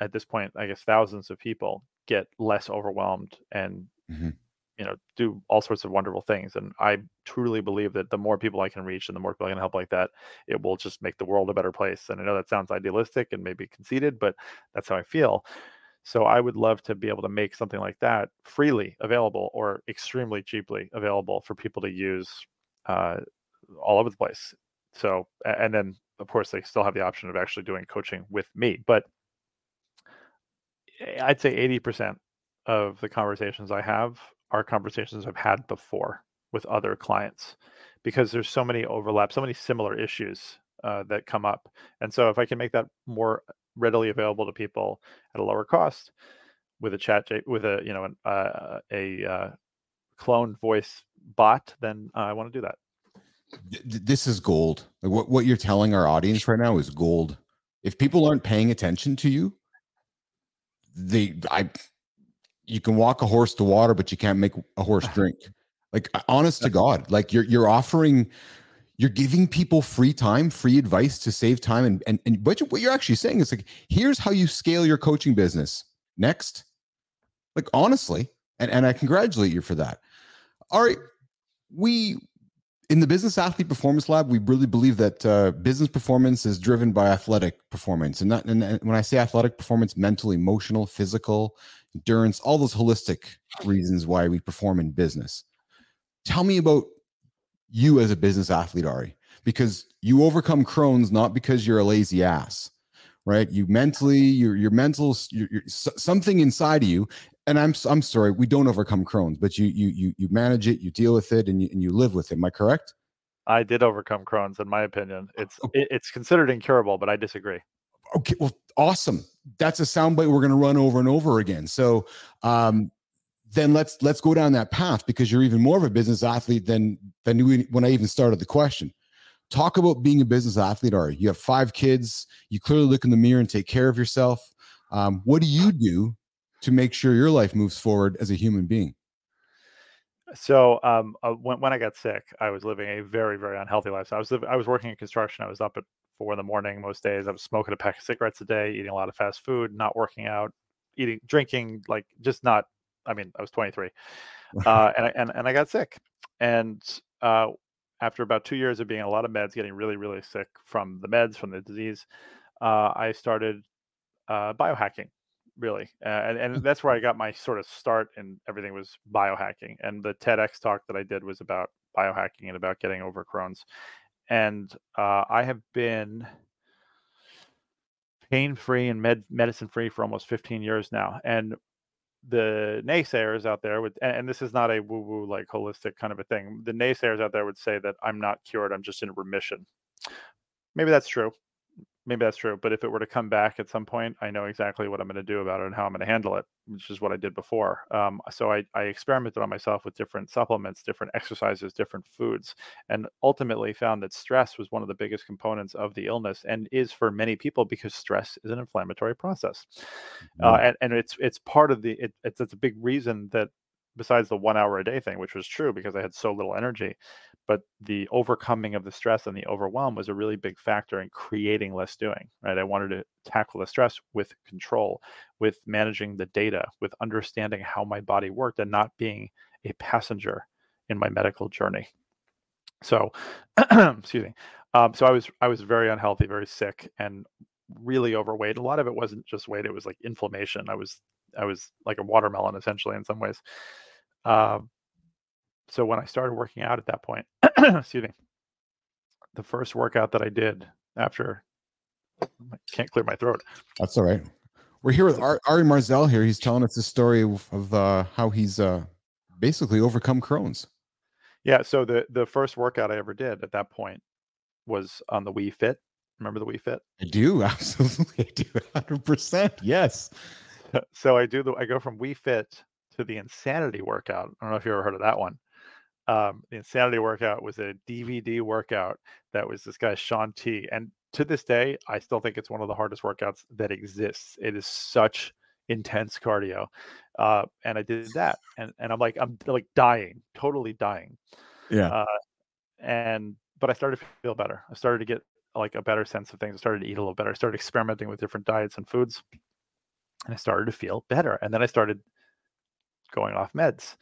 at this point, I guess, thousands of people get less overwhelmed and Mhm. you know do all sorts of wonderful things and i truly believe that the more people i can reach and the more people i can help like that it will just make the world a better place and i know that sounds idealistic and maybe conceited but that's how i feel so i would love to be able to make something like that freely available or extremely cheaply available for people to use uh, all over the place. So and then of course they still have the option of actually doing coaching with me but i'd say 80% of the conversations i have are conversations i've had before with other clients because there's so many overlaps so many similar issues uh, that come up. And so if i can make that more readily available to people at a lower cost with a chat with a you know an, uh, a uh, clone voice bot then uh, i want to do that Th- th- this is gold. Like what, what you're telling our audience right now is gold. If people aren't paying attention to you, they I you can walk a horse to water, but you can't make a horse drink. Like honest to God, like you're you're offering you're giving people free time, free advice to save time. And and, and what, you, what you're actually saying is like, here's how you scale your coaching business. Next. Like honestly, and, and I congratulate you for that. All right. We in the business athlete performance lab we really believe that uh, business performance is driven by athletic performance and, not, and, and when i say athletic performance mental emotional physical endurance all those holistic reasons why we perform in business tell me about you as a business athlete ari because you overcome crohn's not because you're a lazy ass right you mentally your your mental your, your, s- something inside of you and I'm I'm sorry, we don't overcome Crohn's, but you you you you manage it, you deal with it, and you and you live with it. Am I correct? i did overcome crohn's in my opinion it's it, it's considered incurable but i disagree Okay, well, awesome. That's a soundbite we're going to run over and over again. So, um, then let's let's go down that path because you're even more of a business athlete than than when I even started the question. Talk about being a business athlete. Ari, you have five kids. You clearly look in the mirror and take care of yourself. Um, what do you do to make sure your life moves forward as a human being? So um, uh, when when I got sick, I was living a very very unhealthy lifestyle. I was liv- I was working in construction. I was up at four in the morning most days. I was smoking a pack of cigarettes a day, eating a lot of fast food, not working out, eating drinking like just not. I mean, I was 23, uh, and I and, and I got sick, and uh, after about two years of being a lot of meds, getting really really sick from the meds from the disease, uh, I started uh, biohacking really uh, and, and that's where i got my sort of start and everything was biohacking and the tedx talk that i did was about biohacking and about getting over crohn's and uh, i have been pain free and med- medicine free for almost 15 years now and the naysayers out there would and, and this is not a woo woo like holistic kind of a thing. The naysayers out there would say that i'm not cured i'm just in remission. Maybe that's true maybe that's true. But if it were to come back at some point, I know exactly what I'm going to do about it and how I'm going to handle it, which is what I did before. Um, so I, I experimented on myself with different supplements, different exercises, different foods, and ultimately found that stress was one of the biggest components of the illness and is for many people because stress is an inflammatory process. Uh, and, and it's it's part of the it, it's, it's a big reason that besides the one hour a day thing, which was true because I had so little energy, but the overcoming of the stress and the overwhelm was a really big factor in creating less doing right? I wanted to tackle the stress with control with managing the data with understanding how my body worked and not being a passenger in my medical journey. So excuse me. Um, so i was i was very unhealthy very sick and really overweight. A lot of it wasn't just weight it was like inflammation. I was i was like a watermelon essentially in some ways um, so when I started working out at that point, excuse me, the first workout that I did after I can't clear my throat. That's all right. We're here with Ari, Marzell here. He's telling us the story of, of uh, how he's uh, basically overcome Crohn's. Yeah, so the the first workout I ever did at that point was on the Wii Fit. Remember the Wii Fit? I do absolutely. I do hundred percent. Yes. So I do the I go from Wii Fit to the Insanity workout. I don't know if you ever heard of that one. um, the insanity workout was a DVD workout that was this guy Shaun T. And to this day, I still think it's one of the hardest workouts that exists. It is such intense cardio, uh, and I did that, and and I'm like I'm like dying, totally dying. Yeah. Uh, and but I started to feel better. I started to get like a better sense of things. I started to eat a little better. I started experimenting with different diets and foods, and I started to feel better. And then I started going off meds.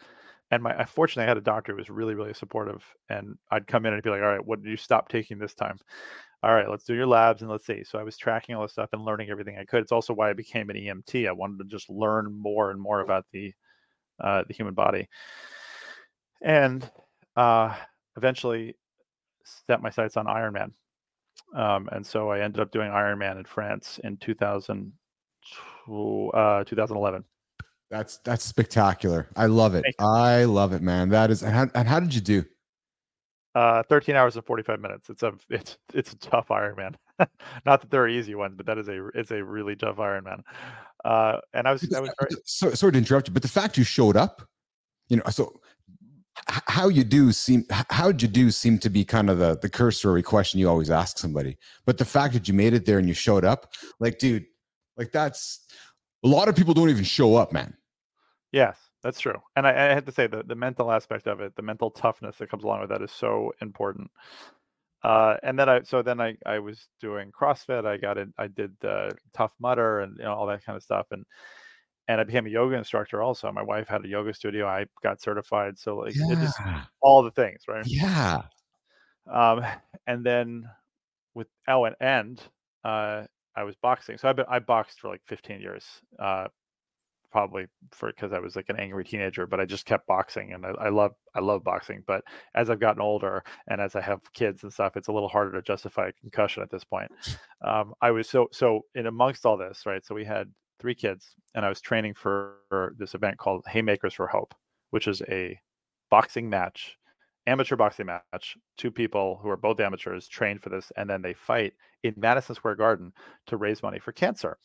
And my fortunately I had a doctor who was really really supportive and I'd come in and be like all right what did you stop taking this time? All right let's do your labs and let's see. So I was tracking all this stuff and learning everything I could. It's also why I became an EMT I wanted to just learn more and more about the uh, the human body. And uh, eventually set my sights on Ironman. Um, and so I ended up doing Ironman in France in 2000 uh, 2011 That's that's spectacular. I love it. I love it, man. That is. And how, and how did you do? Uh, 13 hours and 45 minutes. It's a it's it's a tough Ironman. Not that there are easy ones, but that is a it's a really tough Ironman. Uh, and I was I was very, So, sorry to interrupt you, but the fact you showed up, you know, so how you do seem how'd you do seem to be kind of the the cursory question you always ask somebody. But the fact that you made it there and you showed up, like, dude, like that's a lot of people don't even show up, man. Yes, that's true. And I, I had to say the the mental aspect of it, the mental toughness that comes along with that is so important. Uh, and then I so then I I was doing CrossFit. I got it. I did uh, Tough Mudder and you know all that kind of stuff. And and I became a yoga instructor also. My wife had a yoga studio. I got certified. So like it just all the things, right? yeah. Um, and then with oh, and and uh, I was boxing. So I've been I boxed for like 15 years. Uh, probably for because I was like an angry teenager, but I just kept boxing and I, I love I love boxing. But as I've gotten older and as I have kids and stuff, it's a little harder to justify a concussion at this point. Um, I was so so in amongst all this, right? So we had three kids, and I was training for this event called Haymakers for Hope, which is a boxing match, amateur boxing match. Two people who are both amateurs train for this, and then they fight in Madison Square Garden to raise money for cancer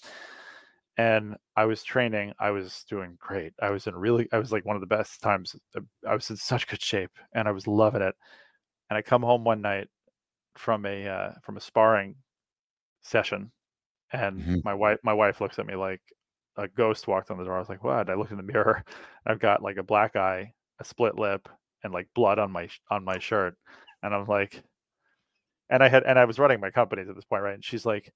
and I was training. I was doing great. I was in really, I was like one of the best times. uh, I was in such good shape, and I was loving it. And I come home one night from a uh, from a sparring session, and Mhm. my wife my wife looks at me like a ghost walked on the door. I was like, "What?" I looked in the mirror. I've got like a black eye, a split lip, and like blood on my on my shirt, and I'm like, and I had and I was running my companies at this point, right? And she's like,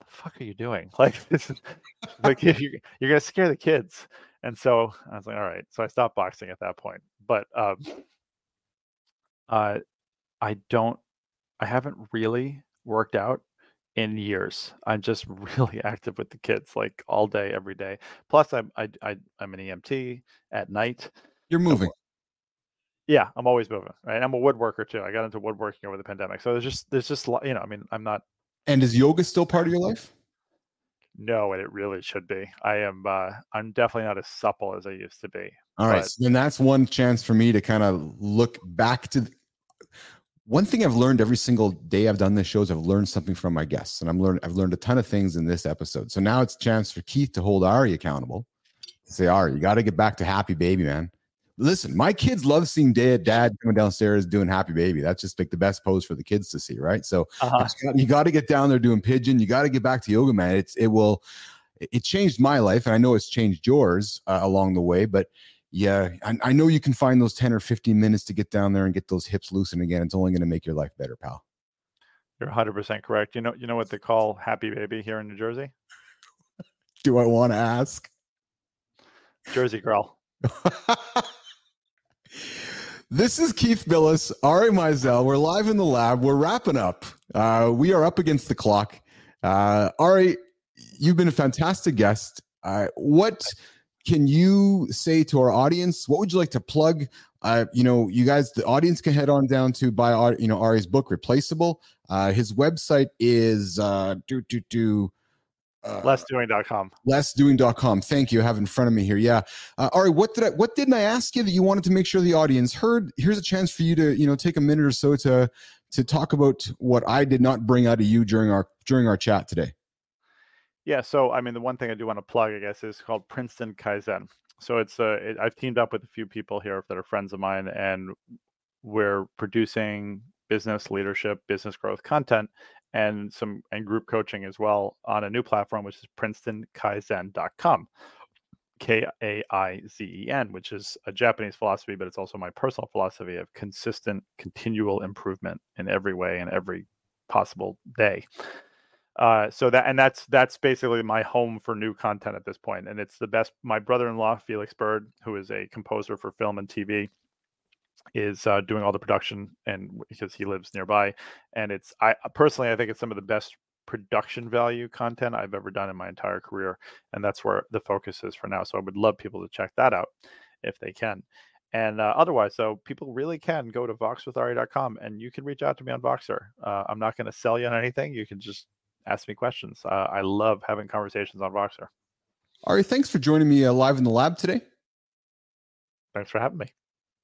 "The fuck are you doing? Like this is like you're, you're gonna scare the kids." And so I was like, "All right." So I stopped boxing at that point, but um, uh, I don't, I haven't really worked out in years. I'm just really active with the kids, like all day, every day. Plus, I'm I, I I'm an EMT at night. You're moving. Yeah, I'm always moving. Right, I'm a woodworker too. I got into woodworking over the pandemic, so there's just there's just you know, I mean, I'm not And is yoga still part of your life? no, and it really should be. I am uh I'm definitely not as supple as I used to be. All right. So then that's one chance for me to kind of look back to th- one thing I've learned every single day I've done this show is I've learned something from my guests, and I'm learned I've learned a ton of things in this episode. So now it's a chance for Keith to hold Ari accountable. Say, Ari, you got to get back to happy baby, man. Listen, my kids love seeing dad, dad coming downstairs doing happy baby. That's just like the best pose for the kids to see, right? So Uh-huh. you got to get down there doing pigeon. You got to get back to yoga, man. It's it will. It changed my life, and I know it's changed yours uh, along the way. But yeah, I, I know you can find those ten or fifteen minutes to get down there and get those hips loosened again. It's only going to make your life better, pal. You're 100 percent correct. You know you know what they call happy baby here in New Jersey? Do I want to ask? Jersey girl. this is Keith Billis, Ari Meisel. We're live in the lab. We're wrapping up. Uh, we are up against the clock. Uh, Ari, you've been a fantastic guest. Uh, what can you say to our audience? What would you like to plug? Uh, you know, you guys, the audience can head on down to buy, you know, Ari's book, Replaceable. Uh, his website is uh, do do do. Uh, Lessdoing.com. lessdoing.com. Thank you. I have in front of me here. Yeah. Uh, Ari, what did I what didn't I ask you that you wanted to make sure the audience heard? Here's a chance for you to, you know, take a minute or so to to talk about what I did not bring out of you during our during our chat today. Yeah, so I mean, the one thing I do want to plug, I guess, is called Princeton Kaizen. So it's uh, it, I've teamed up with a few people here that are friends of mine, and we're producing business leadership, business growth content, and some and group coaching as well on a new platform, which is PrincetonKaizen.com. K A I Z E N, which is a Japanese philosophy, but it's also my personal philosophy of consistent, continual improvement in every way and every possible day. Uh, so that and that's that's basically my home for new content at this point, and it's the best. My brother-in-law Felix Bird, who is a composer for film and TV, is uh, doing all the production, and because he lives nearby, and it's I personally I think it's some of the best production value content I've ever done in my entire career. And that's where the focus is for now. So I would love people to check that out if they can. And uh, otherwise, so people really can go to voxwithari.com and you can reach out to me on Voxer. Uh, I'm not going to sell you on anything. You can just ask me questions. Uh, I love having conversations on Voxer. Ari, thanks for joining me uh, live in the lab today. Thanks for having me.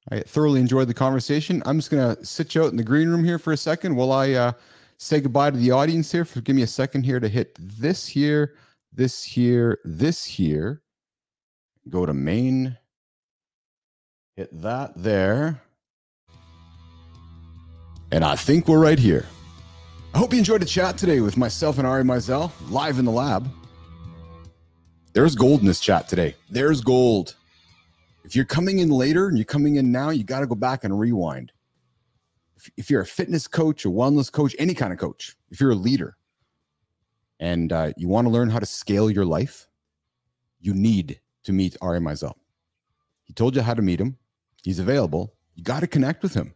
I thoroughly enjoyed the conversation. I'm just going to sit you out in the green room here for a second while I uh, say goodbye to the audience here. For give me a second here to hit this here, this here, this here. Go to main. Hit that there. And I think we're right here. I hope you enjoyed the chat today with myself and Ari Meisel live in the lab. There's gold in this chat today. There's gold. If you're coming in later and you're coming in now, you got to go back and rewind if, if you're a fitness coach, a wellness coach, any kind of coach, if you're a leader and uh, you want to learn how to scale your life, you need to meet Ari Meisel. He told you how to meet him. He's available. You got to connect with him.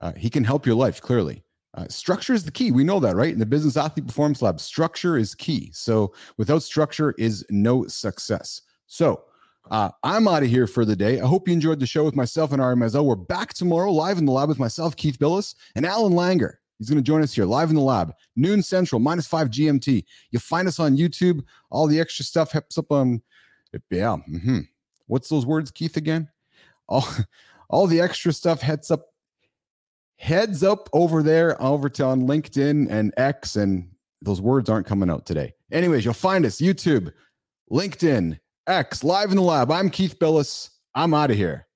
Uh, he can help your life clearly. Uh, structure is the key. We know that, right? In the Business Athlete Performance Lab, structure is key. So without structure is no success. So uh, I'm out of here for the day. I hope you enjoyed the show with myself and Ari Meisel. We're back tomorrow live in the lab with myself, Keith Billis, and Alan Langer. He's going to join us here live in the lab, noon central, minus five GMT. You'll find us on YouTube. All the extra stuff helps up on, yeah. Mm-hmm. What's those words, Keith, again? All, all the extra stuff heads up, heads up over there, over to on LinkedIn and X, and those words aren't coming out today. Anyways, you'll find us YouTube, LinkedIn, X live in the lab. I'm Keith Billis. I'm out of here.